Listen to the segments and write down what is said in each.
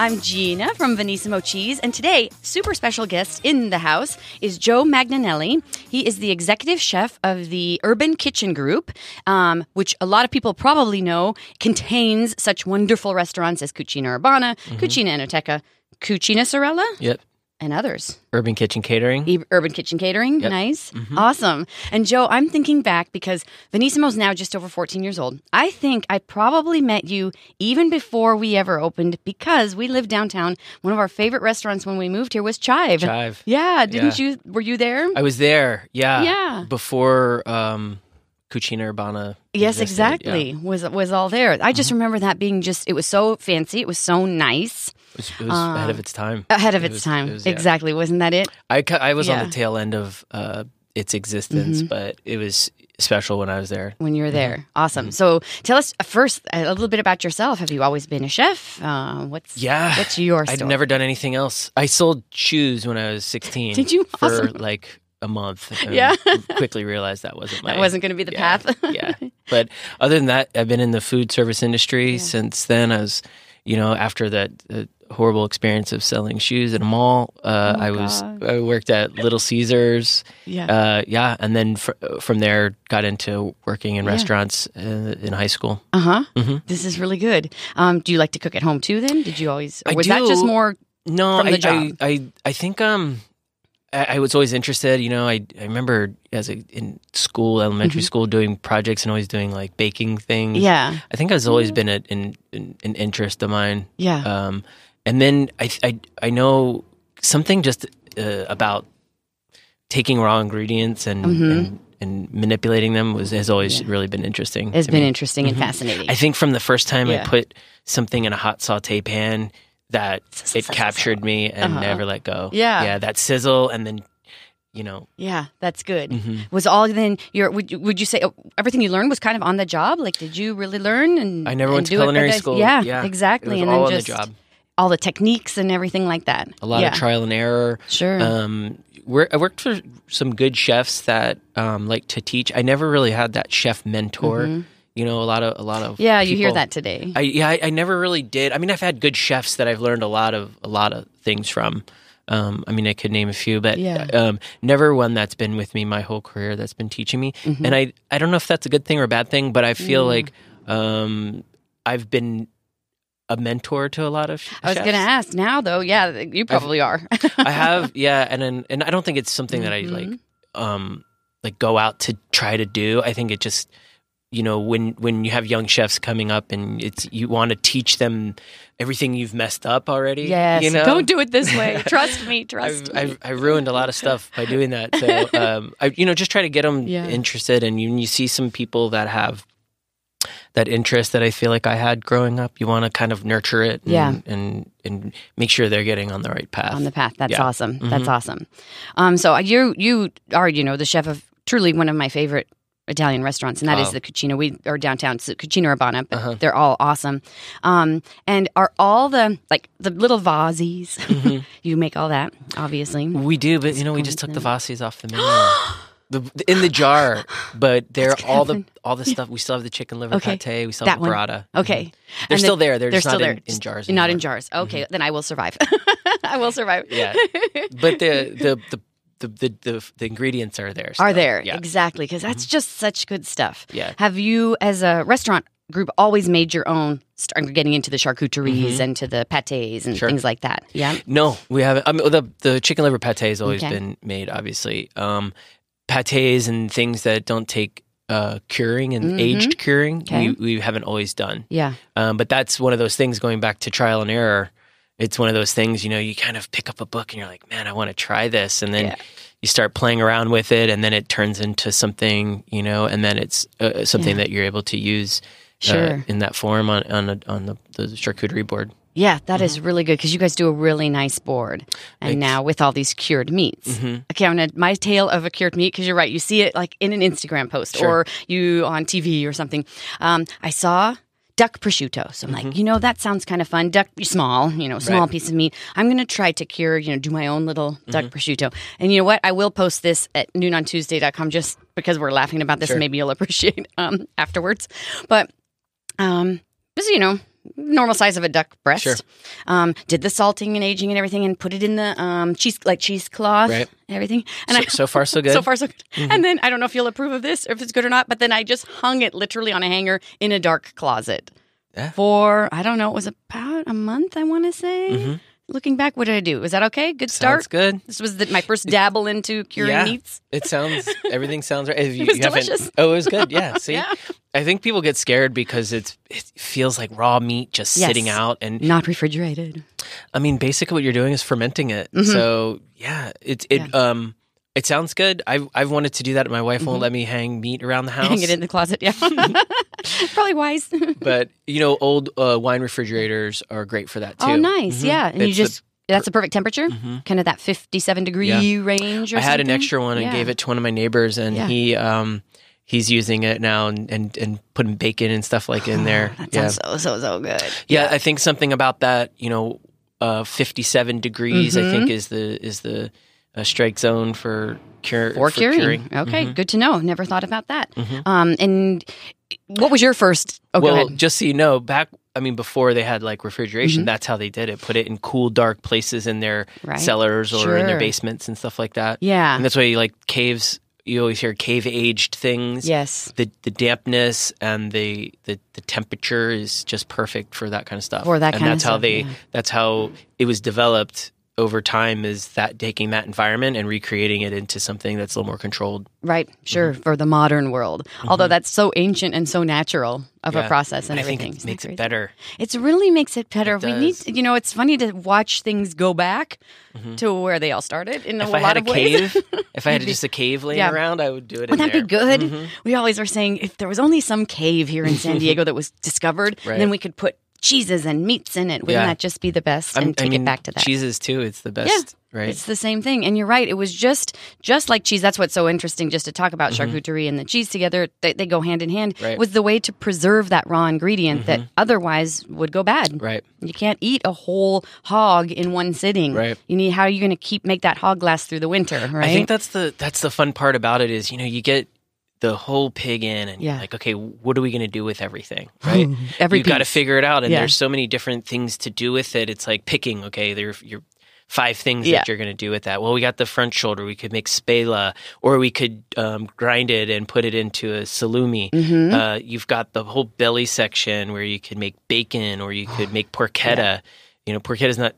I'm Gina from Venissimo Cheese, and today, super special guest in the house is Joe Magnanelli. He is the executive chef of the Urban Kitchen Group, um, which a lot of people probably know contains such wonderful restaurants as Cucina Urbana, Cucina Enoteca, Cucina Sorella, Yep. And others. Urban Kitchen Catering. Urban Kitchen Catering, Yep. nice, awesome. And Joe, I'm thinking back because Venissimo's now just over 14 years old. I think I probably met you even before we ever opened because we lived downtown. One of our favorite restaurants when we moved here was Chive. Chive. Yeah, didn't Yeah. you? Were you there? I was there. Yeah. Yeah. Before um, Cucina Urbana. yes, existed, exactly. yeah. Was was all there. I just remember that being just. It was so fancy. It was so nice. It was, it was ahead of its time. Ahead of It its was- time. it was, yeah. Exactly. Wasn't that it? I, I was on the tail end of uh, its existence, Mm-hmm. but it was special when I was there. when you were there. Mm-hmm. Awesome. So tell us uh, first a little bit about yourself. Have you always been a chef? Uh, what's Yeah. What's your I've never done anything else. I sold shoes when I was 16. Did you? For Awesome. like a month. Yeah. quickly realized that wasn't my. That wasn't going to be the yeah, path. yeah. But other than that, I've been in the food service industry since then. I was, you know, after that uh, horrible experience of selling shoes at a mall, uh, Oh, I was God. I worked at Little Caesars. Yeah. Uh, yeah, and then fr- from there got into working in Yeah. restaurants uh, in high school. Uh huh. Mhm. This is really good. Um, do you like to cook at home too? Then did you always? Or was that just more? No, I. I, I, I think um, I, was always interested. You know, I, I remember as a in school, elementary school, doing projects and always doing like baking things. Mm-hmm. Yeah. I think it's always been a, an, an an interest of mine. Yeah. Um, and then I, I, I know something just uh, about taking raw ingredients and, and and manipulating them was has always Mm-hmm. Yeah. really been interesting. It's been me. interesting and fascinating. I think from the first time Yeah. I put something in a hot saute pan that it captured me and Uh-huh. never let go. Yeah. Yeah, that sizzle and then you know, yeah, that's good. Mm-hmm. Was all then your? Would you, would you say uh, everything you learned was kind of on the job? Like, did you really learn? And I never and went to do it by culinary school. Yeah, Yeah. exactly. And then on the just job. All the techniques and everything like that. a lot yeah. of trial and error. Sure. Um, we're, I worked for some good chefs that um, like to teach. I never really had that chef mentor. You know, a lot of a lot of Mm-hmm. yeah, you hear that today. I yeah, I, I never really did. I mean, I've had good chefs that I've learned a lot of a lot of things from. Um, I mean, I could name a few, but Yeah. um, never one that's been with me my whole career that's been teaching me. Mm-hmm. And I I don't know if that's a good thing or a bad thing, but I feel Mm. like um, I've been a mentor to a lot of. Chefs. I was going to ask now, though. Yeah, you probably are. I have, yeah, and and, and I don't think it's something that I Mm-hmm. like, um, like go out to try to do. I think it just, you know, when when you have young chefs coming up and it's you want to teach them everything you've messed up already. Yes. you know, Don't do it this way. Trust me. Trust I've, me. I've, I ruined a lot of stuff by doing that. So, um, I, you know, just try to get them Yeah. interested. And you, you see some people that have that interest that I feel like I had growing up. You want to kind of nurture it, and, Yeah. and and make sure they're getting on the right path. on the path. That's Yeah. awesome. That's awesome. Um, so you you are you know the chef of truly one of my favorite Italian restaurants, and that is the Cucina. We are downtown, it's Cucina Urbana, but Uh-huh. they're all awesome. Um, and are all the like the little vases? you make all that, obviously. We do, but you know, we just took the vases off the menu. the, in the jar, but they're all the all the stuff. We still have the chicken liver Okay. pate. We still That have the burrata. Okay, They're And still there. They're, they're just still not there, in, in jars. Not in anymore. Mm-hmm. jars. Okay, then I will survive. I will survive. Yeah, but the the the. The, the, the, the ingredients are there. are there Yeah. exactly because that's just such good stuff. Yeah. Have you, as a restaurant group, always made your own? Start getting into the charcuteries and to the pates and Mm-hmm. Sure. things like that. Yeah. No, we haven't. I mean, the the chicken liver pate has always Okay. been made. Obviously, um, pates and things that don't take uh, curing and aged curing, Mm-hmm. Okay. we we haven't always done. Yeah. Um, but that's one of those things going back to trial and error. it's one of those things, you know, you kind of pick up a book and you're like, man, I want to try this. And then Yeah. you start playing around with it and then it turns into something, you know, and then it's uh, something Yeah. that you're able to use uh, in that form on, on, a, on the, the charcuterie board. Yeah, that is really good because you guys do a really nice board. And Mm-hmm. Thanks. now with all these cured meats. Mhm. Okay, I'm gonna my tale of a cured meat because you're right. You see it like in an Instagram post Sure. or you on TV or something. Um, I saw duck prosciutto, so I'm like, you know, that sounds kind of fun. Duck, small, you know, small Mm-hmm. Right. piece of meat. I'm gonna try to cure, you know, do my own little duck Mm-hmm. prosciutto. And you know what? I will post this at noonontuesday.com just because we're laughing about this. Sure. Maybe you'll appreciate um, afterwards. But um, just you know, normal size of a duck breast. Sure. Um, did the salting and aging and everything, and put it in the um, cheese like cheesecloth, Right. and everything. And So, I so far, so good. so far so good. Mm-hmm. And then I don't know if you'll approve of this or if it's good or not, but then I just hung it literally on a hanger in a dark closet Yeah. for I don't know, it was about a month. I want to say. Looking back, what did I do? Was that okay? Good start. Mm-hmm. Sounds good. This was the, my first dabble into curing Yeah. meats. It sounds everything sounds right. If you, was you delicious. Oh, it was good. Yeah. See, Yeah. I think people get scared because it's it feels like raw meat just Yes. sitting out, and Not refrigerated. I mean, basically what you're doing is fermenting it. So yeah, it it um it sounds good. I've I've wanted to do that. My wife won't let me hang meat around the house. Hang it in the closet. Yeah. Probably wise. but you know, old uh, wine refrigerators are great for that too. Oh, nice. Yeah. And you It's the- just, that's the perfect temperature, kind of that 57 degree range or I had an extra one and Yeah. gave it to one of my neighbors, and Yeah. he um he's using it now and and, and putting bacon and stuff like in there. That yeah. sounds so, so, so good. yeah, I think something about that. You know, uh, fifty-seven degrees. I Mm-hmm. think is the is the uh, strike zone for cure For, curing. Okay. Mm-hmm. Good to know. Never thought about that. Um, and what was your first? Oh, go well, ahead. just so you know, back I mean, before they had like refrigeration, Mm-hmm. that's how they did it. Put it in cool, dark places in their Right. cellars or in their basements and stuff like that. Yeah. and that's why you like caves. You always hear cave aged things. Yes. the the dampness and the, the the temperature is just perfect for that kind of stuff. For that and kind of that's how stuff, they yeah. that's how it was developed over time is that taking that environment and recreating it into something that's a little more controlled. Right. Sure. Mm-hmm. For the modern world. Although that's so ancient and so natural of a process and I everything. think it makes it better. It really makes it better. It we need, to, you know, it's funny to watch things go back to where they all started in a Mm-hmm. If I lot had a of ways. cave, if I had just a cave laying Yeah. around, I would do it. Wouldn't that be there. good? We always were saying if there was only some cave here in San Diego that was discovered, Right. then we could put cheeses and meats in it. Wouldn't Yeah. that just be the best? I'm- and take I mean, it back to that. cheeses too. It's the best, right? It's the same thing. And you're right. It was just just like cheese. That's what's so interesting just to talk about charcuterie and the cheese together. They, they go hand in hand. Mm-hmm. Right. Mm-hmm. Was the way to preserve that raw ingredient that otherwise would go bad. right. You can't eat a whole hog in one sitting. Right. You need how are you going to keep make that hog last through the winter, right? I think that's the that's the fun part about it is you know you get the whole pig in and Yeah. like okay what are we going to do with everything right Every you got to figure it out and Yeah. there's so many different things to do with it it's like picking okay there you're five things Yeah. that you're going to do with that well we got the front shoulder we could make spalla or we could um, grind it and put it into a salumi Mm-hmm. uh, you've got the whole belly section where you could make bacon or you could make porchetta you know porchetta is not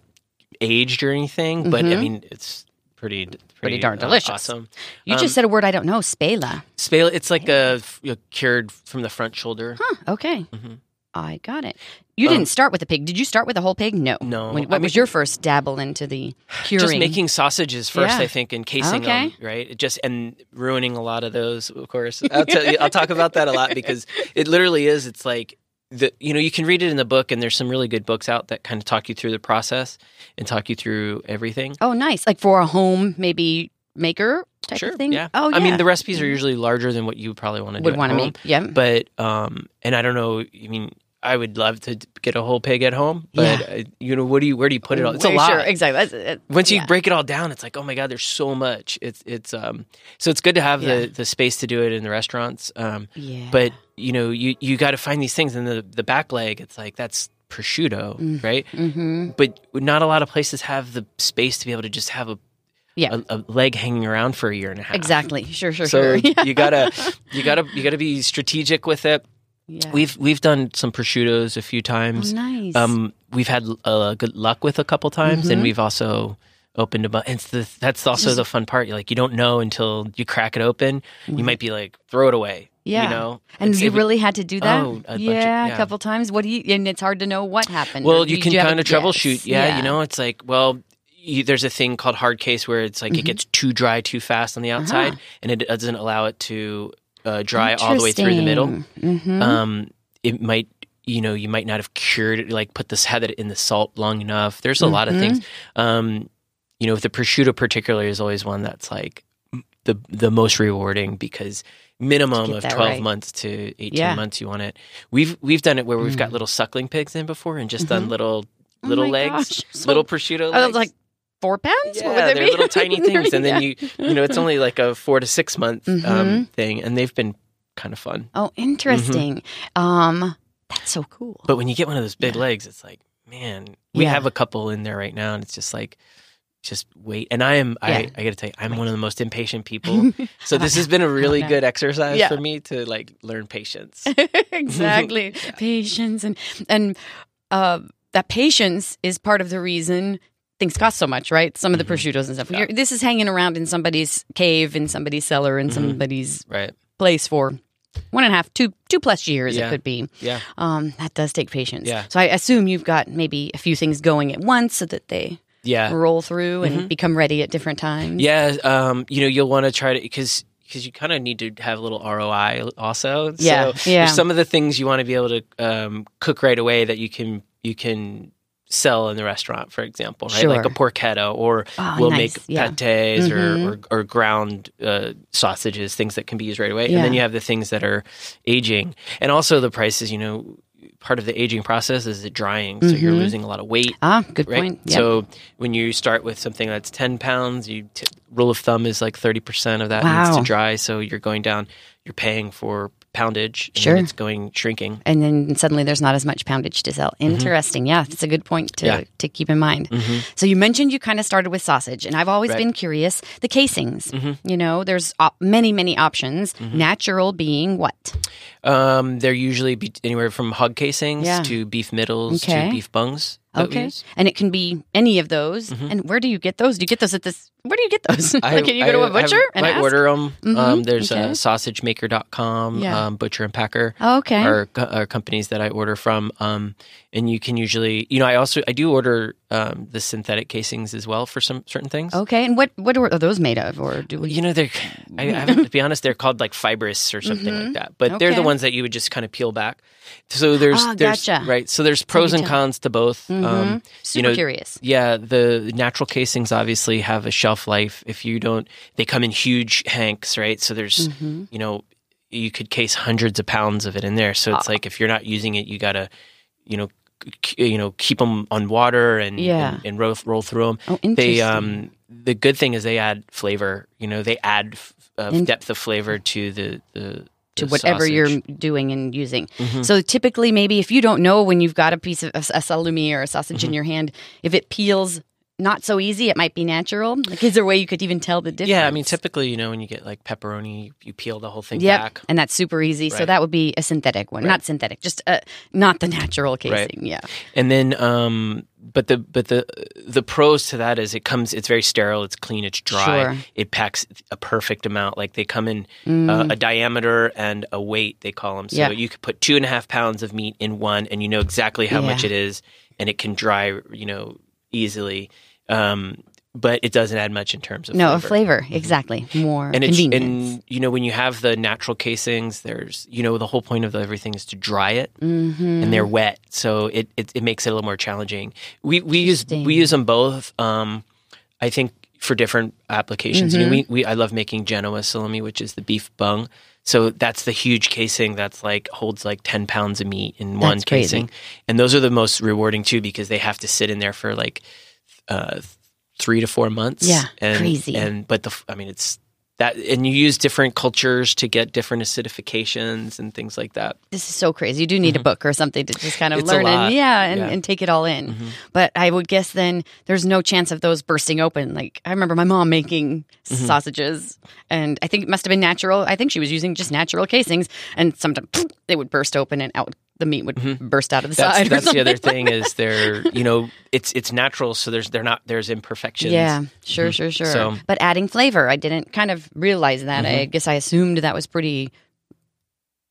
aged or anything but i mean it's pretty pretty. Pretty darn uh, delicious. awesome you um, just said a word I don't know. Spalla. Spale, it's like a f- you know, cured from the front shoulder. Huh. Okay. Mm-hmm. I got it. You didn't start with a pig. Did you start with a whole pig? No. Um, No. When- I what was mean- your first dabble into the curing? Just making sausages first, Yeah. I think, and casing Okay. them, right? It just and ruining a lot of those, of course. I'll tell you, I'll talk about that a lot because it literally is. It's like the you know you can read it in the book, and there's some really good books out that kind of talk you through the process and talk you through everything. Oh, nice. Like for a home, maybe maker type sure, of thing. yeah. Oh, yeah. I mean, the recipes are usually larger than what you probably want to do. would want to make. Yeah. but um and i don't know i mean i would love to get a whole pig at home but Yeah. uh, you know where do you where do you put it all it's a lot Sure, exactly. It, once you yeah. break it all down it's like oh my god there's so much it's it's um so it's good to have Yeah. the the space to do it in the restaurants um Yeah. but you know you you got to find these things and the the back leg it's like that's prosciutto Mm. right Mm-hmm. but not a lot of places have the space to be able to just have a Yeah. a, a leg hanging around for a year and a half Exactly. Sure. Sure. so sure. Yeah. you gotta you gotta you gotta be strategic with it Yeah. We've we've done some prosciuttos a few Oh, times. nice. Um, we've had uh, good luck with a couple times, Mm-hmm. and we've also opened a bunch. It's the, that's also the fun part. You like you don't know until you crack it open. Mm-hmm. You might be like throw it away, Yeah. You know, And It's- you really had to do that? Oh, a bunch of- yeah, yeah. a couple times. What do you? And it's hard to know what happened. Well, or you can kind of troubleshoot. Yeah, you know, it's like, well, you, there's a thing called hard case where it's like it gets too dry too fast on the outside, Uh-huh. and it doesn't allow it to uh, dry all the way through the middle. hmm Um, it might, you know, you might not have cured it, like put this had it in the salt long enough. There's a lot of Mm-hmm. things. Um, you know, the prosciutto particularly is always one that's like the the most rewarding because minimum of 12 right. months to 18 Yeah. months you want it. We've we've done it where we've Mm. got little suckling pigs in before and just done little Oh little my legs. So- little prosciutto legs. like four pounds. yeah, what would they they're be? little tiny things, and then you you know it's only like a four to six month um, Mhm. thing, and they've been kind of fun. Oh, interesting. Um, that's so cool. Mm-hmm. But when you get one of those big Yeah. legs, it's like, man, we have a couple in there right now, and it's just like, just wait. And I am, Yeah. I, I got to tell you, I'm one of the most impatient people. So this has been a really good exercise Yeah. for me to like learn patience. exactly. Patience and and uh, that patience is part of the reason things cost so much, right? Some of the Mhm. prosciuttos and stuff. Yeah. This is hanging around in somebody's cave, in somebody's cellar, in Mhm. somebody's right? place for one and a half, two, two plus years. Yeah. It could be. Yeah. Um, that does take patience. Yeah. So I assume you've got maybe a few things going at once so that they Yeah. roll through and Mhm. become ready at different times. Yeah. Um, you know, you'll want to try to, because, because you kind of need to have a little ROI also. Yeah, So yeah. some of the things you want to be able to um, cook right away that you can, you can sell in the restaurant, for example, right? Like a Sure. porchetta or Oh, we'll nice. make Yeah. pates Mhm. or, or, or ground uh, sausages, things that can be used right away. And then you have the things that are aging. And also the prices, you know, part of the aging process is the drying. So you're Mhm. losing a lot of weight. Ah, good Right. point. Yep. So when you start with something that's 10 pounds, you t- rule of thumb is like 30% of that needs to dry. So you're going down, you're paying for poundage. And Sure. it's going shrinking. and then suddenly there's not as much poundage to sell. Interesting. Yeah, that's a good point to, Mm-hmm. Yeah. to keep in mind. Mhm. So you mentioned you kind of started with sausage, and I've always Right. been curious. The casings, Mhm. you know, there's op- many, many options. Mm-hmm. Natural being what? Um, they're usually be- anywhere from hog casings Yeah. to beef middles Okay. to beef bungs. Okay, and it can be any of those. Mhm. And where do you get those? Do you get those at this? Where do you get those? I- like, can you go to I a have- butcher and might ask? order them. Mhm. Um, there's Okay. uh, sausagemaker.com, Yeah. um, Butcher and Packer. Oh, okay. are, are companies that I order from. Um, and you can usually, you know, I also I do order um, the synthetic casings as well for some certain things. okay, and what what are those made of, or do we? You know, they're I, I to be honest, they're called like fibrous or something Mhm. like that. But they're the ones that you would just kind of peel back. So there's Ah, there's gotcha. right. So there's pros and cons to both. Mhm. Um, Super know, curious. yeah, the natural casings obviously have a shelf life. If you don't, they come in huge hanks, right? So there's, Mhm. you know, you could case hundreds of pounds of it in there. So it's Ah. like if you're not using it, you gotta, you know, k- you know, keep them on water and Yeah. and, and roll roll through them. Oh, interesting. They um the good thing is they add flavor. You know, they add f- uh, In- depth of flavor to the the to whatever sausage. you're doing and using. Mhm. So typically, maybe if you don't know when you've got a piece of a, a salumi or a sausage Mm-hmm. in your hand, if it peels not so easy, it might be natural. Like, is there a way you could even tell the difference? Yeah, I mean, typically, you know, when you get like pepperoni, you peel the whole thing Yep, back. and that's super easy. So that would be a synthetic one, Right. not synthetic, just uh, not the natural casing. Right. Yeah, And then, um, but the but the the pros to that is it comes. It's very sterile. It's clean. It's dry. Sure. It packs a perfect amount. Like they come in Mm. uh, a diameter and a weight. They call them. So Yeah. you could put two and a half pounds of meat in one, and you know exactly how much it is, and it can dry. You know easily. Um, but it doesn't add much in terms of no flavor. flavor exactly more and it's convenience. and you know when you have the natural casings there's you know the whole point of everything is to dry it Mhm. and they're wet so it, it it makes it a little more challenging we we use we use them both um i think for different applications you know Mm-hmm. we, we i love making genoa salami which is the beef bung so that's the huge casing that's like holds like 10 pounds of meat in one crazy. casing and those are the most rewarding too because they have to sit in there for like uh three to four months Yeah, and, crazy. and but the i mean it's that and you use different cultures to get different acidifications and things like that this is so crazy. You do need a book or something to just kind of Mm-hmm. It's learn and yeah and, Yeah. and take it all in. Mhm. But I would guess then there's no chance of those bursting open. Like I remember my mom making Mm-hmm. sausages, and I think it must have been natural. I think she was using just natural casings, and sometimes they would burst open and out. The meat would burst out of the Mm-hmm. that's, side. that's the other thing is they're you know it's it's natural so there's they're not there's imperfections Yeah, sure, sure, sure. So- but adding flavor, I didn't kind of realize that. I Mm-hmm. guess I assumed that was pretty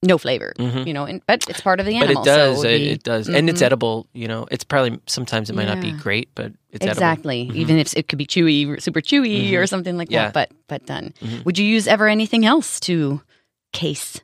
no flavor. Mhm. You know, and, but it's part of the but animal. it does. so it, be- it does, and it's Mhm. edible. You know, it's probably sometimes it might not be great, but it's edible. exactly. Mhm. Even if it could be chewy, super chewy, or something like Yeah. that. But but done. Would you use ever anything else to case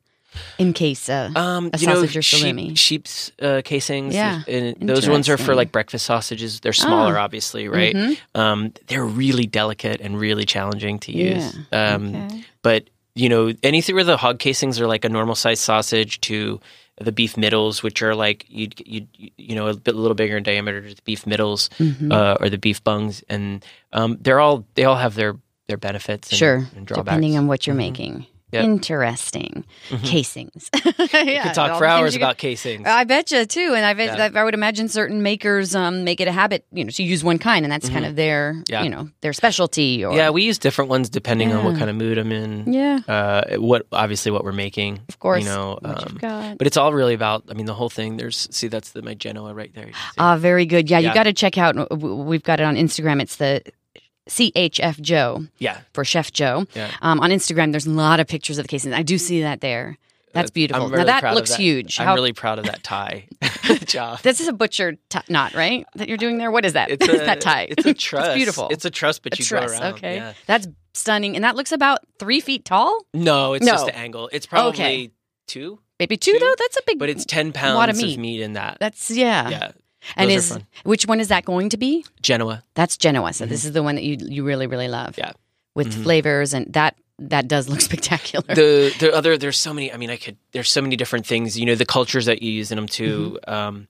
in case? Uh, Um, A you know, sausage or salami. sheep, sheep's uh, casings. Yeah. and those ones are for like breakfast sausages. They're smaller, Oh. obviously, right? mhm. Um, they're really delicate and really challenging to use. Yeah. Um, Okay. But you know, anything where the hog casings are like a normal size sausage to the beef middles, which are like you you you know a bit a little bigger in diameter, to the beef middles Mhm. uh, or the beef bungs, and um, they're all they all have their their benefits. And, Sure. and drawbacks. Depending on what you're Mhm. making. Yep. Interesting. Mhm. Casings. You could talk for hours about casings. I bet you too, and I bet Yeah. I would imagine certain makers um, make it a habit, you know, to use one kind, and that's kind of their, Mm-hmm. Yeah. you know, their specialty. Or yeah, we use different ones depending on what kind of mood I'm in. yeah, Uh, what obviously what we're making, of course. You know, um, but it's all really about. I mean, the whole thing. There's see that's the my Genoa right there. Can. Ah, very good. Yeah, you got to check out. We've got it on Instagram. It's the CHF Joe yeah, for Chef Joe. Yeah. Um, on Instagram, there's a lot of pictures of the casings. I do see that there. That's Uh, beautiful. I'm now that of looks that. huge. I'm How- really proud of that tie job. This is a butcher t- knot, right? That you're doing there. What is that? It's It's a, that tie. It's a truss. beautiful. It's a truss, but a you truss. go around. okay, Yeah. that's stunning, and that looks about three feet tall. No, it's just the angle. It's probably Okay. two, Maybe two, Two, though. That's a big. but it's ten pounds Lot of of meat. meat, in that. that's yeah. yeah, and those is which one is that going to be? Genoa. That's Genoa. So this is the one that you you really really love. Mm-hmm. Yeah. with Mhm. flavors and that that does look spectacular. the the other there's so many i mean i could there's so many different things you know the cultures that you use in them too um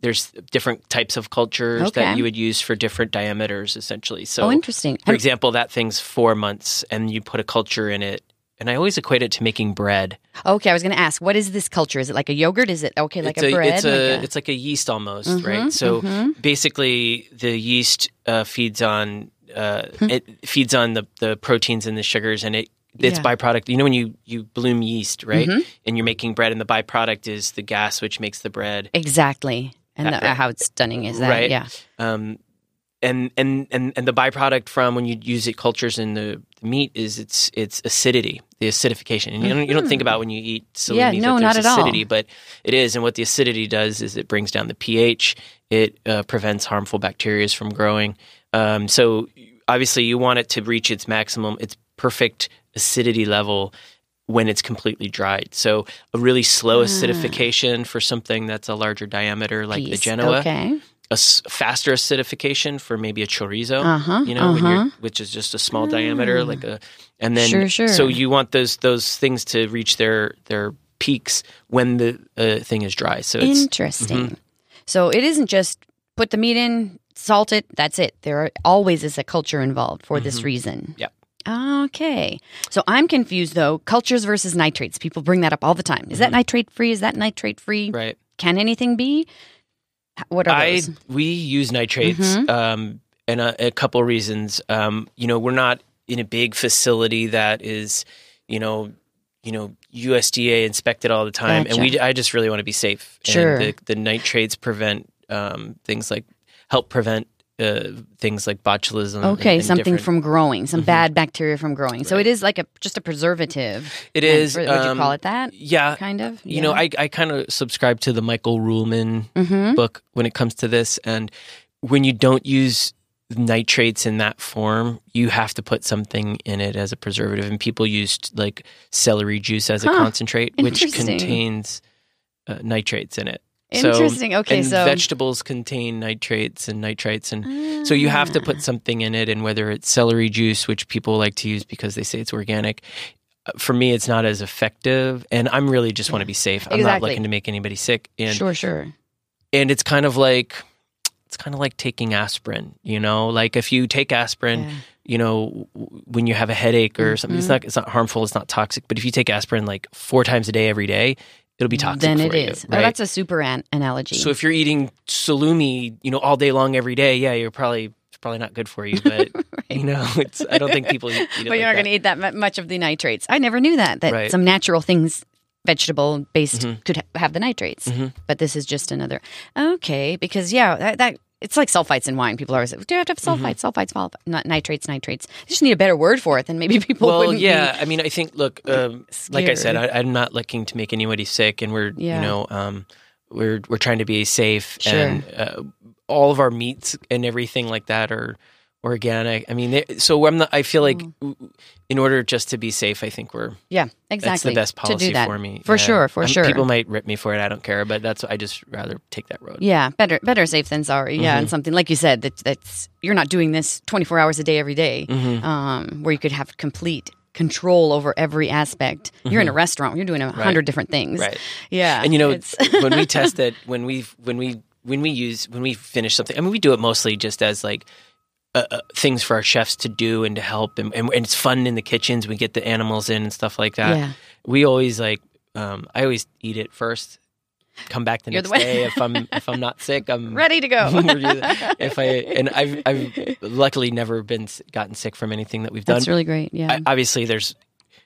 there's different types of cultures Mm-hmm. Okay. that you would use for different diameters essentially so oh, interesting. for And- example that thing's four months and you put a culture in it and i always equate it to making bread okay, I was going to ask, what is this culture? Is it like a yogurt? Is it okay, like it's a, bread? it's like a- it's like a yeast almost Mhm, right so mhm. basically the yeast uh, feeds on uh, Hmm. it feeds on the, the proteins and the sugars and it its Yeah. byproduct you know when you you bloom yeast right Mhm. and you're making bread and the byproduct is the gas which makes the bread exactly. And the, Uh, how it's stunning is that? right. Yeah. um, and, and and and the byproduct from when you use it cultures in the, the meat is its its acidity the acidification. And you don't, you don't think about when you eat salami Mm-hmm. Yeah, no, that not there's at all. acidity but it is. And what the acidity does is it brings down the pH. It uh, prevents harmful bacteria from growing. Um, so obviously you want it to reach its maximum its perfect acidity level when it's completely dried. So a really slow acidification for something that's a larger diameter like the Genoa Okay. A s- faster acidification for maybe a chorizo, Uh-huh, you know, uh-huh. you're, which is just a small diameter, like a, and then Sure, sure. so you want those those things to reach their their peaks when the uh, thing is dry. So it's Interesting. Mm-hmm. So it isn't just put the meat in, salt it, that's it. There are, always is a culture involved for this reason. Mm-hmm. Yep. Okay. So I'm confused though. Cultures versus nitrates. People bring that up all the time. Is that nitrate free? Is that nitrate free? Mm-hmm. right. Can anything be? What are I those? we use nitrates, Mhm. um, and a, a couple reasons. Um, you know, we're not in a big facility that is, you know. You know, USDA inspected all the time, and we. I just really want to be safe. Sure. And the, the nitrates prevent um, things like help prevent uh, things like botulism. Okay, and something different- from growing, some bad bacteria from growing. So it is like a just a preservative. It is. And for- Would you um, call it that? Yeah. Kind of. You know, I, I kind of subscribe to the Michael Ruhlman hmm book when it comes to this. And when you don't use nitrates in that form, you have to put something in it as a preservative. And people used like celery juice as a concentrate, which contains uh, nitrates in it. So- Interesting. okay, and so vegetables contain nitrates and nitrites and so you have to Ah. put something in it and whether it's celery juice which people like to use because they say it's organic uh, for me it's not as effective and i'm really just want to be safe i'm not looking to make anybody sick and sure, sure. and it's kind of like it's kind of like taking aspirin you know like if you take aspirin Yeah. you know when you have a headache or something Mm-hmm. it's not it's not harmful it's not toxic but if you take aspirin like four times a day every day it'll be toxic Then it you, is. right? Oh, that's a super an- analogy. So if you're eating salumi, you know, all day long every day, yeah, you're probably probably not good for you. But you know, it's I don't think people eat, eat it but like you're not going to eat that mu- much of the nitrates. I never knew that that Right. some natural things, vegetable based, Mhm. could ha- have the nitrates. Mhm. But this is just another. Okay, because yeah, that, that it's like sulfites in wine. People are always like, do you have to have sulfites, sulfites, sulfites, not nitrates, nitrates. You just need a better word for it than maybe people well, yeah. I mean, I think. Look, um, like I said, I, I'm not looking to make anybody sick, and we're Yeah. you know um, we're we're trying to be safe, Sure. and uh, all of our meats and everything like that are organic. I mean, they, so I'm not. I feel like Mm. in order just to be safe, I think we're Yeah, that's exactly. the best to policy do that. for me. For Yeah. sure, for Um, sure. People might rip me for it. I don't care, but that's I just rather take that road. Yeah, better better safe than sorry. Yeah, Mm-hmm. and something like you said that that's you're not doing this 24 hours a day every day, Mm-hmm. um, where you could have complete control over every aspect. You're in a restaurant, you're doing a hundred different things. Mm-hmm. Right. Yeah, and you know it's- when we test it when we when we when we use when we finish something i mean we do it mostly just as like uh, uh, things for our chefs to do and to help and, and, and it's fun in the kitchens we get the animals in and stuff like that Yeah. we always like um, i always eat it first come back the You're next the day if i'm if i'm not sick i'm ready to go. if i and i've i've luckily never been gotten sick from anything that we've done That's really great. Yeah. I, obviously there's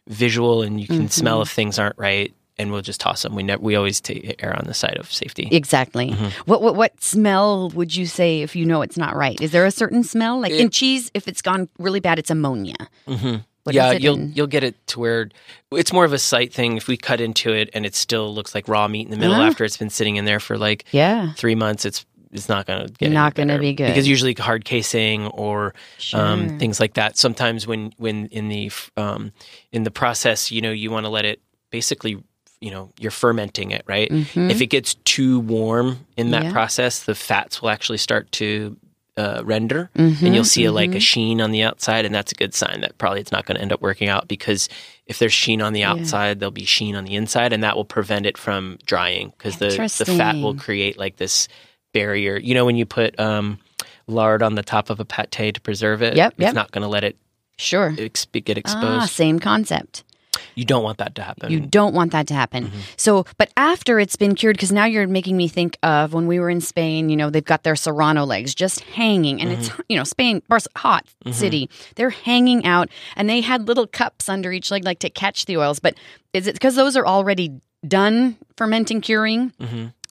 visual and you can smell Mm-hmm. if things aren't right and we'll just toss them we never we always take err on the side of safety Exactly. Mm-hmm. What, what what smell would you say if you know it's not right? Is there a certain smell? Like in cheese, if it's gone really bad, it's ammonia. hmm What yeah, it you'll in- you'll get it to where it's more of a sight thing. If we cut into it and it still looks like raw meat in the middle Uh-huh. after it's been sitting in there for like Yeah. three months, it's it's not going to get Not gonna be good. because usually hard casing or um, things like that. Sometimes when when in the um, in the process, you know, you want to let it basically. You know, you're fermenting it, right? If it gets too warm in that Mm-hmm. Yeah. process, the fats will actually start to uh, render, Mm-hmm, and you'll see a, like a sheen on the outside, and that's a good sign that probably it's not going to end up working out because if there's sheen on the outside, there'll be sheen on the inside, and that will prevent it from drying because the the fat will create like this barrier. You know, when you put um, lard on the top of a pate to preserve it, Yep, it's yep. not going to let it Sure. ex- get Ah, exposed. same concept. You don't want that to happen. You don't want that to happen. Mm-hmm. So, but after it's been cured, because now you're making me think of when we were in Spain, you know, they've got their serrano legs just hanging, and it's, Mm-hmm. you know, Spain, hot city. They're hanging out, and they had little cups under each leg, like to catch the oils. But is it because those are already done fermenting, curing?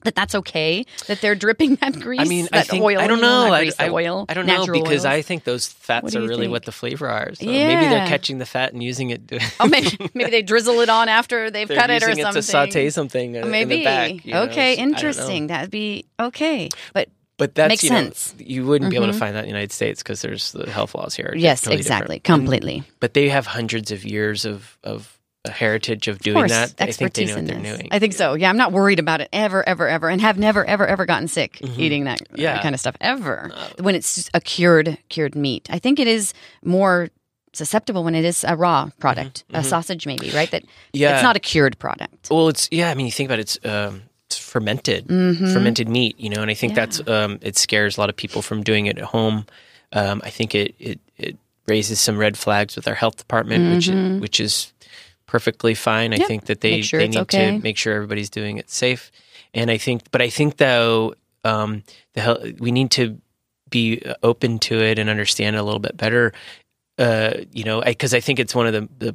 That that's okay. That they're dripping that grease. Mm-hmm. I mean, I think oil. I don't you know, not I, I, oil. I don't know because oils. I think those fats are really what the flavor are. So maybe they're catching the fat and using it. Oh, maybe maybe they drizzle it on after they've they're cut it or something. to saute something Maybe. in the back. you know, okay, so I don't know. interesting. That'd be okay. But But that's Makes you know, sense. Mm-hmm. you wouldn't be able to find that in the United States because there's the health laws here. yes, totally exactly. different. Completely. But they have hundreds of years of of a heritage of Of doing course, that. I think they expertise know what in they're this. doing. I think so. Yeah, I'm not worried about it ever, ever, ever, and have never, ever, ever gotten sick eating that, that Mm-hmm. Yeah. kind of stuff ever. when it's a cured cured meat, I think it is more susceptible when it is a raw product, a sausage maybe, right? That Mm-hmm. Yeah. it's not a cured product. Well, it's yeah. I mean, you think about it, it's um, it's fermented, Mm-hmm. fermented meat. You know, and I think that's um, it scares a lot of people from doing it at home. Um, I think it, it it raises some red flags with our health department, which which is perfectly fine. I Mm-hmm. Yep. think that they sure they need okay. to make sure everybody's doing it safe. And I think, but I think though, um, the we need to be open to it and understand it a little bit better. Uh, you know, because I, think it's one of the, the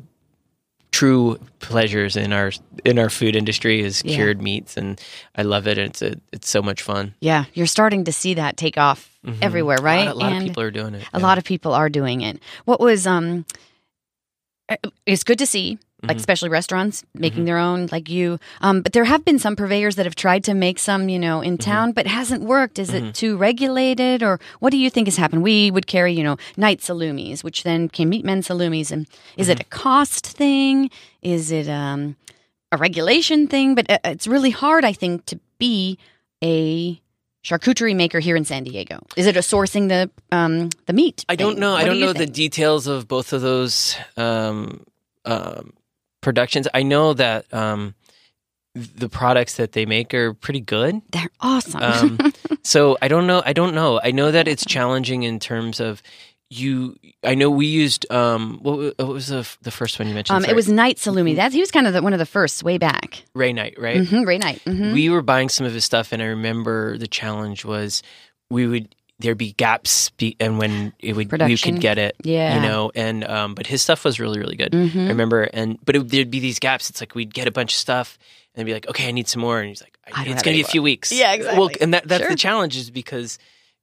true pleasures in our in our food industry is Yeah. cured meats, and I love it. And it's a, it's so much fun. Yeah, you're starting to see that take off everywhere, right? Mm-hmm. A lot, a lot of people are doing it. a lot of people are doing it. What was um uh, it's good to see Mm-hmm. like especially restaurants making their own like you um but there have been some purveyors that have tried to make some you know Mm-hmm. in town but hasn't worked is it too regulated or what do you think has happened we would carry you know Knight salumis which then came meat men salumis and is Mm-hmm. it a cost thing is it um a regulation thing but uh, it's really hard i think to be a charcuterie maker here in San Diego? Is it a sourcing the um the meat? I don't thing? know. I What do don't you know the details of both of those um, um, productions. I know that um, the products that they make are pretty good. They're awesome. Um, so I don't know. I don't know. I know that it's challenging in terms of you. I know we used um, what, what was the the first one you mentioned? Um, it was Knight Salumi. That's he was kind of the, one of the first way back. Ray Knight, right? hmm Ray Knight. hmm we were buying some of his stuff and i remember the challenge was we would there'd be gaps be, and when it would we Production. could get it Yeah. you know and um but his stuff was really really good Mhm. i remember and but it, there'd be these gaps it's like we'd get a bunch of stuff and be like okay i need some more and he's like it's gonna be a few weeks Yeah, exactly well and that that's Sure. the challenge is because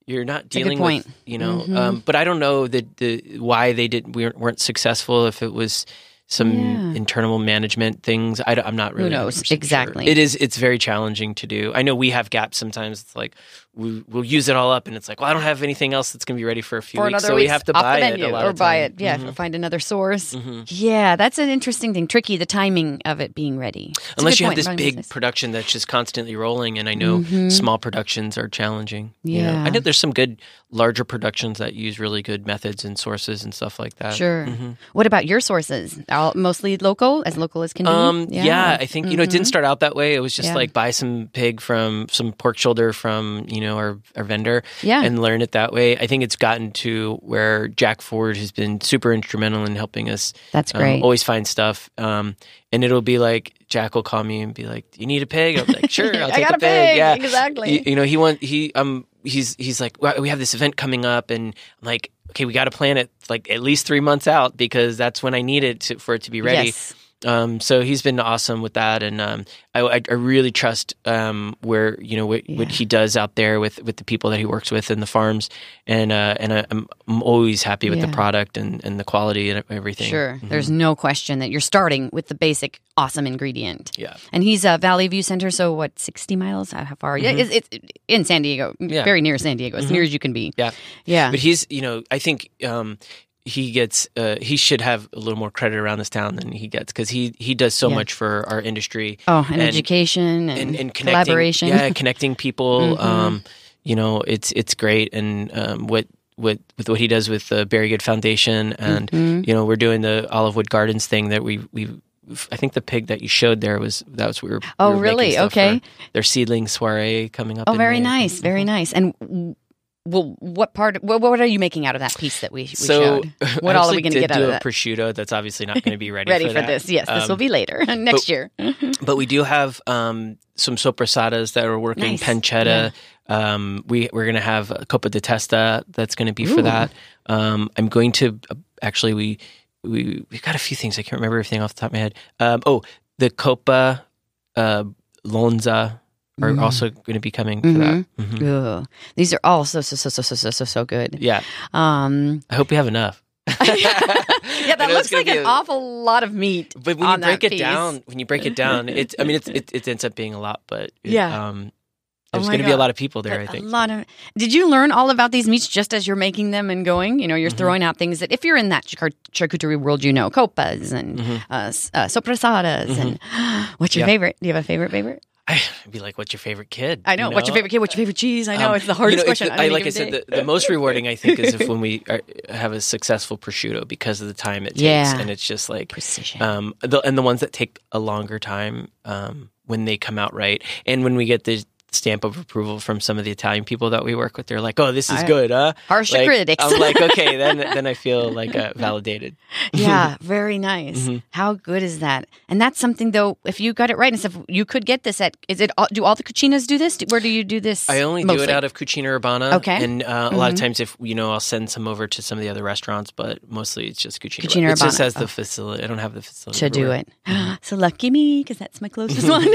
you're not dealing with you know. Mhm. Um, but I don't know the, the why they didn't we weren't, weren't successful. If it was some Yeah. internal management things, I, am not really Who knows? 100% sure. Exactly. It is. It's very challenging to do. I know we have gaps sometimes. It's like we, we'll use it all up, and it's like, well, I don't have anything else that's going to be ready for a few for weeks, so we have to buy it a lot or buy it. Yeah, Mhm. find another source. Mhm. Yeah, that's an interesting thing. Tricky, the timing of it being ready. It's Unless you have this big business. production that's just constantly rolling, and I know Mhm. small productions are challenging. you know. Yeah. I know there's some good larger productions that use really good methods and sources and stuff like that. Sure. Mhm. What about your sources? All, mostly local, as local as can be. Um, yeah. I think you know it didn't Mhm. start out that way. It was just Yeah. like buy some pig from some pork shoulder from you know our our vendor Yeah. and learn it that way. I think it's gotten to where Jack Ford has been super instrumental in helping us That's um, great. always find stuff. Um, and it'll be like Jack will call me and be like, you need a pig?" I'll be like, "Sure, I'll I take got a a pig. Yeah, Exactly. You, you know, he want he um he's he's like, well, we have this event coming up, and I'm like, okay, we got to plan it like at least three months out because that's when I need it to, for it to be ready. Yes. Um, so he's been awesome with that, and um, I, I, really trust um, where you know what, what he does out there with, with the people that he works with in the farms, and uh, and I, I'm I'm always happy with Yeah. the product and, and the quality and everything. Sure. Mhm. There's no question that you're starting with the basic awesome ingredient. yeah, And he's a Valley View Center, so what, 60 miles? How far? Yeah, Mhm. it's, it's in San Diego, Yeah. very near San Diego, as Mhm. near as you can be. Yeah. Yeah. but he's you know I think um, he gets uh, he should have a little more credit around this town than he gets because he he does so Yeah. much for our industry oh, and, and- education and, and, and collaboration. Yeah, connecting people. Mhm. Um, you know, it's it's great, and um, what what with what he does with the Very Good Foundation, and Mhm. you know, we're doing the Olivewood Gardens thing that we we. I think the pig that you showed there was that was we were. Oh, we were really? Okay. Their seedling soiree coming up. Oh, very May. nice. Very Mhm. nice. And well, what part? What, what are you making out of that piece that we, we So, showed? What all are we going to get out do of a that? prosciutto that's obviously not going to be ready, Ready for, for this? Yes, this Um, will be later next year. but we do have um, some soppressatas that are working Nice. pancetta. Um, we we're gonna have a copa de testa that's going to be for that. Um, I'm going to uh, actually we we we got a few things I can't remember everything off the top of my head. Um, oh, the copa uh, lonza are mm. also going to be coming for mm-hmm. that. Mm-hmm. mm-hmm. These are all so so so so so so so good. Yeah. Um, I hope we have enough. yeah, that looks like an a, awful lot of meat. But when you break it piece. down, when you break it down, it's I mean it's, it, it ends up being a lot, but it, yeah. Um, oh there's oh going to be a lot of people there, I think. A lot of. Did you learn all about these meats just as you're making them and going? You know, you're mm-hmm. throwing out things that if you're in that charcuterie world, you know, copas and mm-hmm. uh, uh, soppressatas mm-hmm. and what's your yeah. favorite? Do you have a favorite favorite? I'd be like, "What's your favorite kid?" I know. you What's your favorite kid? What's your favorite cheese? I know Um, it's the hardest you know, question. the- on I, like I said, the, the most rewarding I think is if when we are, have a successful prosciutto because of the time it takes, Yeah. and it's just like, precision. um, the, and the ones that take a longer time um, when they come out right, and when we get the stamp of approval from some of the Italian people that we work with, they're like, "Oh, this is I- good, huh?" Harsh Like, critics. I'm like, okay, then then I feel like uh, validated. yeah, very nice. Mhm. How good is that? And that's something though. If you got it right and stuff, you could get this at. Is it? all- Do all the cucinas do this? Where do you do this? I only mostly? do it out of Cucina Urbana. Okay. And uh, a lot of Mhm. times, if you know, I'll send some over to some of the other restaurants, but mostly it's just Cucina. Cucina It just Urbana. has the Oh. facility. I don't have the facility to do everywhere. it. so lucky me, because that's my closest one.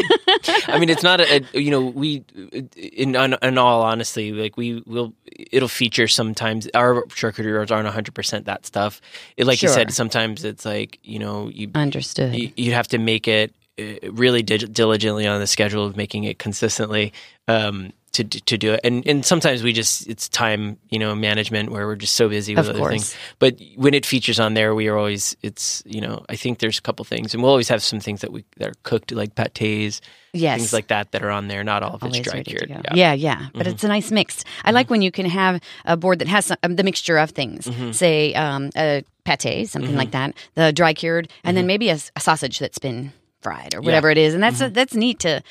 I mean, it's not a, a you know we in, in all honesty like we will it'll feature sometimes our charcuterie rolls aren't 100 percent that stuff. It, like you said, sometimes it's like you know you Understood. you, you have to make it uh, really dig- diligently on the schedule of making it consistently um, to to do it. And and sometimes we just it's time you know management where we're just so busy with Of other course. things. But when it features on there, we are always it's you know I think there's a couple things, and we'll always have some things that we that are cooked like pâtés, yes. things like that that are on there. Not all of it's dry cured. Yeah. Mm-hmm. Yeah, yeah, but it's a nice mix. I like when you can have a board that has some, um, the mixture of things. Mm-hmm. Say um, a pate, something like that, the dry cured, and then maybe a sausage that's been fried or whatever it is, and that's that's neat to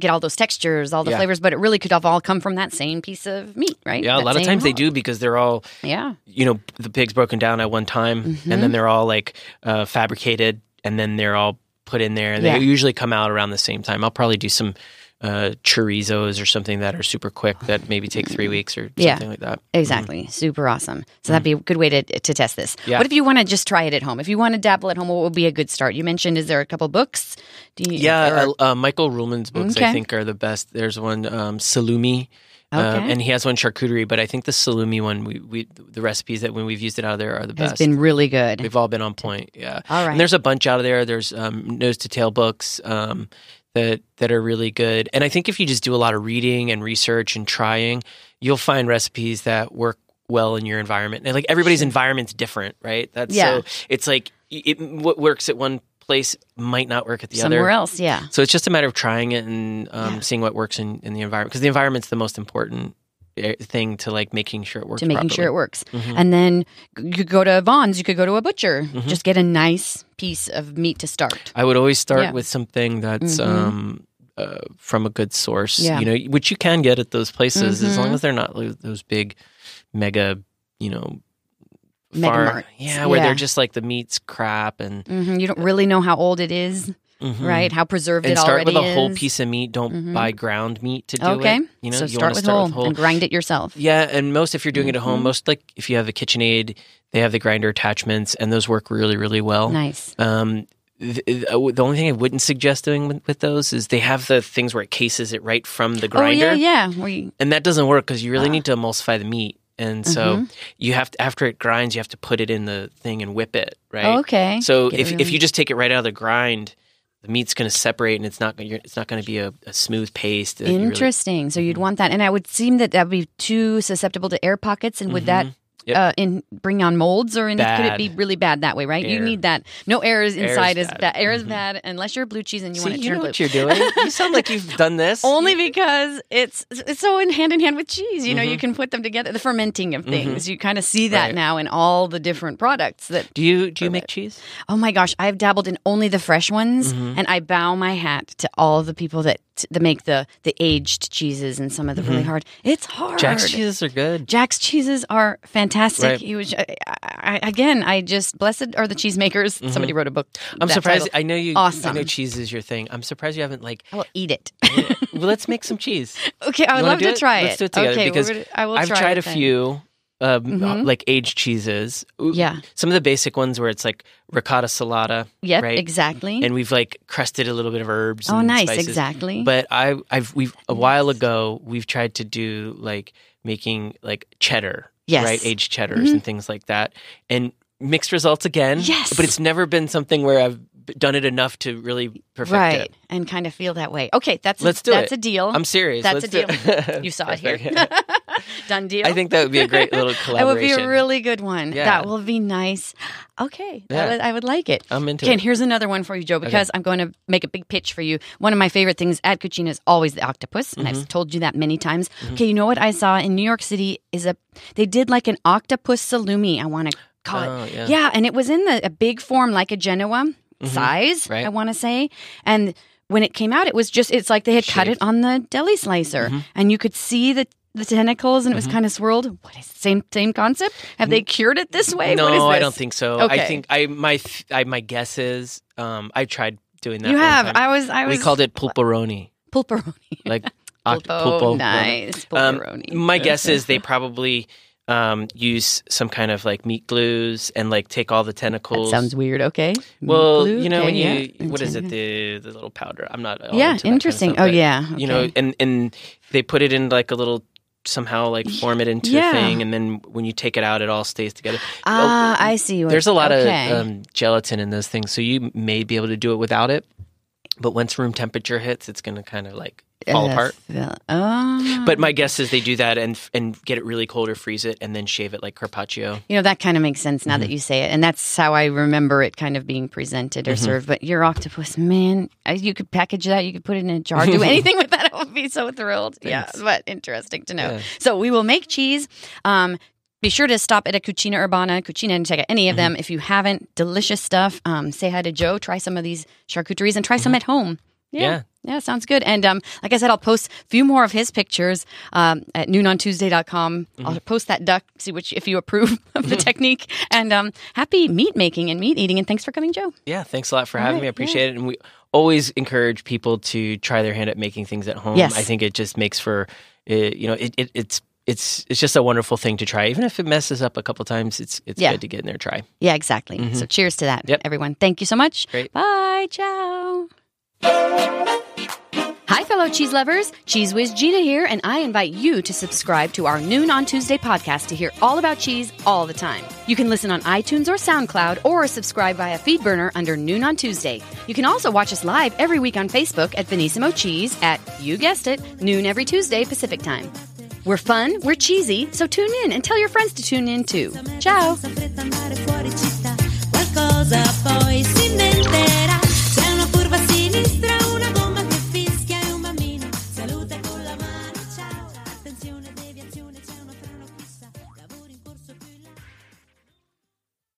get all those textures, all the Mm-hmm. Yeah. flavors. But it really could have all come from that same piece of meat, right? Yeah, a lot of times they do because they're all Yeah, you know the pig's broken down at one time, Mm-hmm. and then they're all like uh, fabricated, and then they're all put in there, and Yeah. they usually come out around the same time. I'll probably do some uh, chorizos or something that are super quick that maybe take three weeks or Yeah. something like that. Exactly. Super awesome. So that'd be a good way to to test this. Mm-hmm. Yeah. What if you want to just try it at home? If you want to dabble at home, what would be a good start? You mentioned is there a couple books? Do you, Yeah, uh, uh, Michael Ruhlman's books Okay. I think are the best. There's one um, Salumi. Um, Okay. and he has one charcuterie, but I think the salumi one, we, we the recipes that when we've used it out of there are the best. been really good. We've all been on point. Yeah. All right. And there's a bunch out of there. There's um, nose to tail books um, that that are really good. And I think if you just do a lot of reading and research and trying, you'll find recipes that work well in your environment. And like everybody's environment's different, right? That's Yeah. so it's like it, what works at one place might not work at the Somewhere other. Somewhere else, yeah. So it's just a matter of trying it and um, Yeah. seeing what works in, in the environment because the environment's the most important thing to like making sure it works. to making sure it properly. works. Mhm. And then you could go to Vons, you could go to a butcher, Mhm. just get a nice piece of meat to start. I would always start Yeah. with something that's Mhm. um, uh, from a good source, Yeah. you know, which you can get at those places as long Mhm. as they're not those big, mega, you know, Mega far- yeah, where Yeah. they're just like the meat's crap and hmm You don't really know how old it is, Mhm. right? How preserved And it already is. start with a whole piece of meat. Don't Mhm. buy ground meat to do Okay, it. You know, so you start with start whole, with whole. and grind it yourself. Yeah, and most if you're doing it at home, Mhm. most like if you have a KitchenAid, they have the grinder attachments, and those work really, really well. Nice. Um, the, the only thing I wouldn't suggest doing with, with those is they have the things where it cases it right from the grinder, Oh yeah, yeah. You, and that doesn't work because you really Ah. need to emulsify the meat, and so Mhm. you have to after it grinds, you have to put it in the thing and whip it, right? Oh, okay. So Get if if you just take it right out of the grind, the meat's going to separate, and it's not going it's not going to be a, a smooth paste. that you really- Interesting. So Mm-hmm. you'd want that, and I would seem that that would be too susceptible to air pockets, and would that Mhm. Yep. uh, in bring on molds, or in, could it be really bad that way? Right? You need that. No air is Air inside is bad. Air is Mhm. bad unless you're blue cheese and you See, want it you turn know blue. what you're doing. you sound like you've done this. Only because it's it's so in hand in hand with cheese. You know, you Mhm. can put them together. The fermenting of things. You kind of see that Right. now in all the different products. That Do you do you make cheese? oh my gosh, I've dabbled in only the fresh ones, Mhm. and I bow my hat to all the people that that make the the aged cheeses and some of the really hard. It's hard. Jack's cheeses are good. Jack's cheeses are fantastic. Right. He was, I, I, again, I just blessed are the cheesemakers. Mhm. Somebody wrote a book. I'm surprised. title. I know you. Awesome. I know cheese is your thing. I'm surprised you haven't like. I will eat it. well, let's make some cheese. okay, I would love to it? try Let's it. do it together okay, because gonna, I will I've try tried a then. few. Um, Mhm. like aged cheeses. Yeah. Some of the basic ones where it's like ricotta salata, Yep, right? exactly. and we've like crusted a little bit of herbs. oh, and nice, spices. exactly. But I, I've we've a while ago we've tried to do like making like cheddar, Yes. right? Aged cheddars Mhm. and things like that, and mixed results again. Yes. but it's never been something where I've done it enough to really perfect right, it. and kind of feel that way. Okay, that's Let's do that's it. a deal. I'm serious. That's Let's a deal. you saw it here. Done deal. I think that would be a great little collaboration. that would be a really good one. Yeah. That will be nice. Okay, Yeah. would, I would like it. I'm into Okay, and here's another one for you, Joe, because I'm going to make a big pitch for you. One of my favorite things at Cucina is always the octopus, and Mm-hmm. I've told you that many times. Okay, you know what I saw in New York City is a they did like an octopus salumi. I want to call Oh, it. yeah. Yeah, and it was in the, a big form like a Genoa Mhm. size. Right. I want to say, and when it came out, it was just it's like they had cut it on the deli slicer, Mhm. and you could see the. The tentacles and it was Mhm. kind of swirled. What is same same concept? Have they cured it this way? No, I don't think so. Okay. I think I my I, my guess is um, I tried doing that. You have. time. I was. I was. we called it pulperoni, pulperoni. like Pulpo, pulpo. nice. Um, Pulperoni. my guess is they probably um, use some kind of like meat glues and like take all the that tentacles. sounds weird. Okay. well, Glue, you know when you yeah. what is it the the little powder? I'm not yeah, that kind of interesting. stuff, oh but, yeah. you know, and and they put it in like a little somehow like form it into Yeah. a thing, and then when you take it out, it all stays together. Ah, Oh, I see. What, There's a lot okay. of um, gelatin in those things, so you may be able to do it without it. But once room temperature hits, it's going to kind of like fall Uh, apart. Oh. But my guess is they do that and and get it really cold or freeze it and then shave it like carpaccio. you know that kind of makes sense now that Mm-hmm. you say it, and that's how I remember it kind of being presented or Mhm. served. But your octopus, man, you could package that. You could put it in a jar. Do anything with that. I would be so thrilled. Yeah, but interesting to know. Yeah. So we will make cheese. Um, be sure to stop at a Cucina Urbana, Cucina, and check out any of Mm-hmm. them. If you haven't, delicious stuff. Um, say hi to Joe. Try some of these charcuteries and try some at home. Mm-hmm. Yeah. Yeah, sounds good. And um, like I said, I'll post a few more of his pictures um, at noonontuesday.com. Mm-hmm. I'll post that duck, see which if you approve of the technique. And um, happy meat making and meat eating. And thanks for coming, Joe. Yeah, thanks a lot for All having right, me. I appreciate it. And we always encourage people to try their hand at making things at home. Yes. I think it just makes for, uh, you know, it, it, it's it's it's just a wonderful thing to try. Even if it messes up a couple times, it's it's Yeah. good to get in there and try. Yeah, exactly. Mhm. So cheers to that, Yep. everyone. Thank you so much. Great. Bye. Ciao. Hi, fellow cheese lovers. Cheese Whiz Gina here, and I invite you to subscribe to our Noon on Tuesday podcast to hear all about cheese all the time. You can listen on iTunes or SoundCloud or subscribe via FeedBurner under Noon on Tuesday. You can also watch us live every week on Facebook at Venissimo Cheese at, you guessed it, noon every Tuesday Pacific time. We're fun, we're cheesy, so tune in and tell your friends to tune in too. Ciao!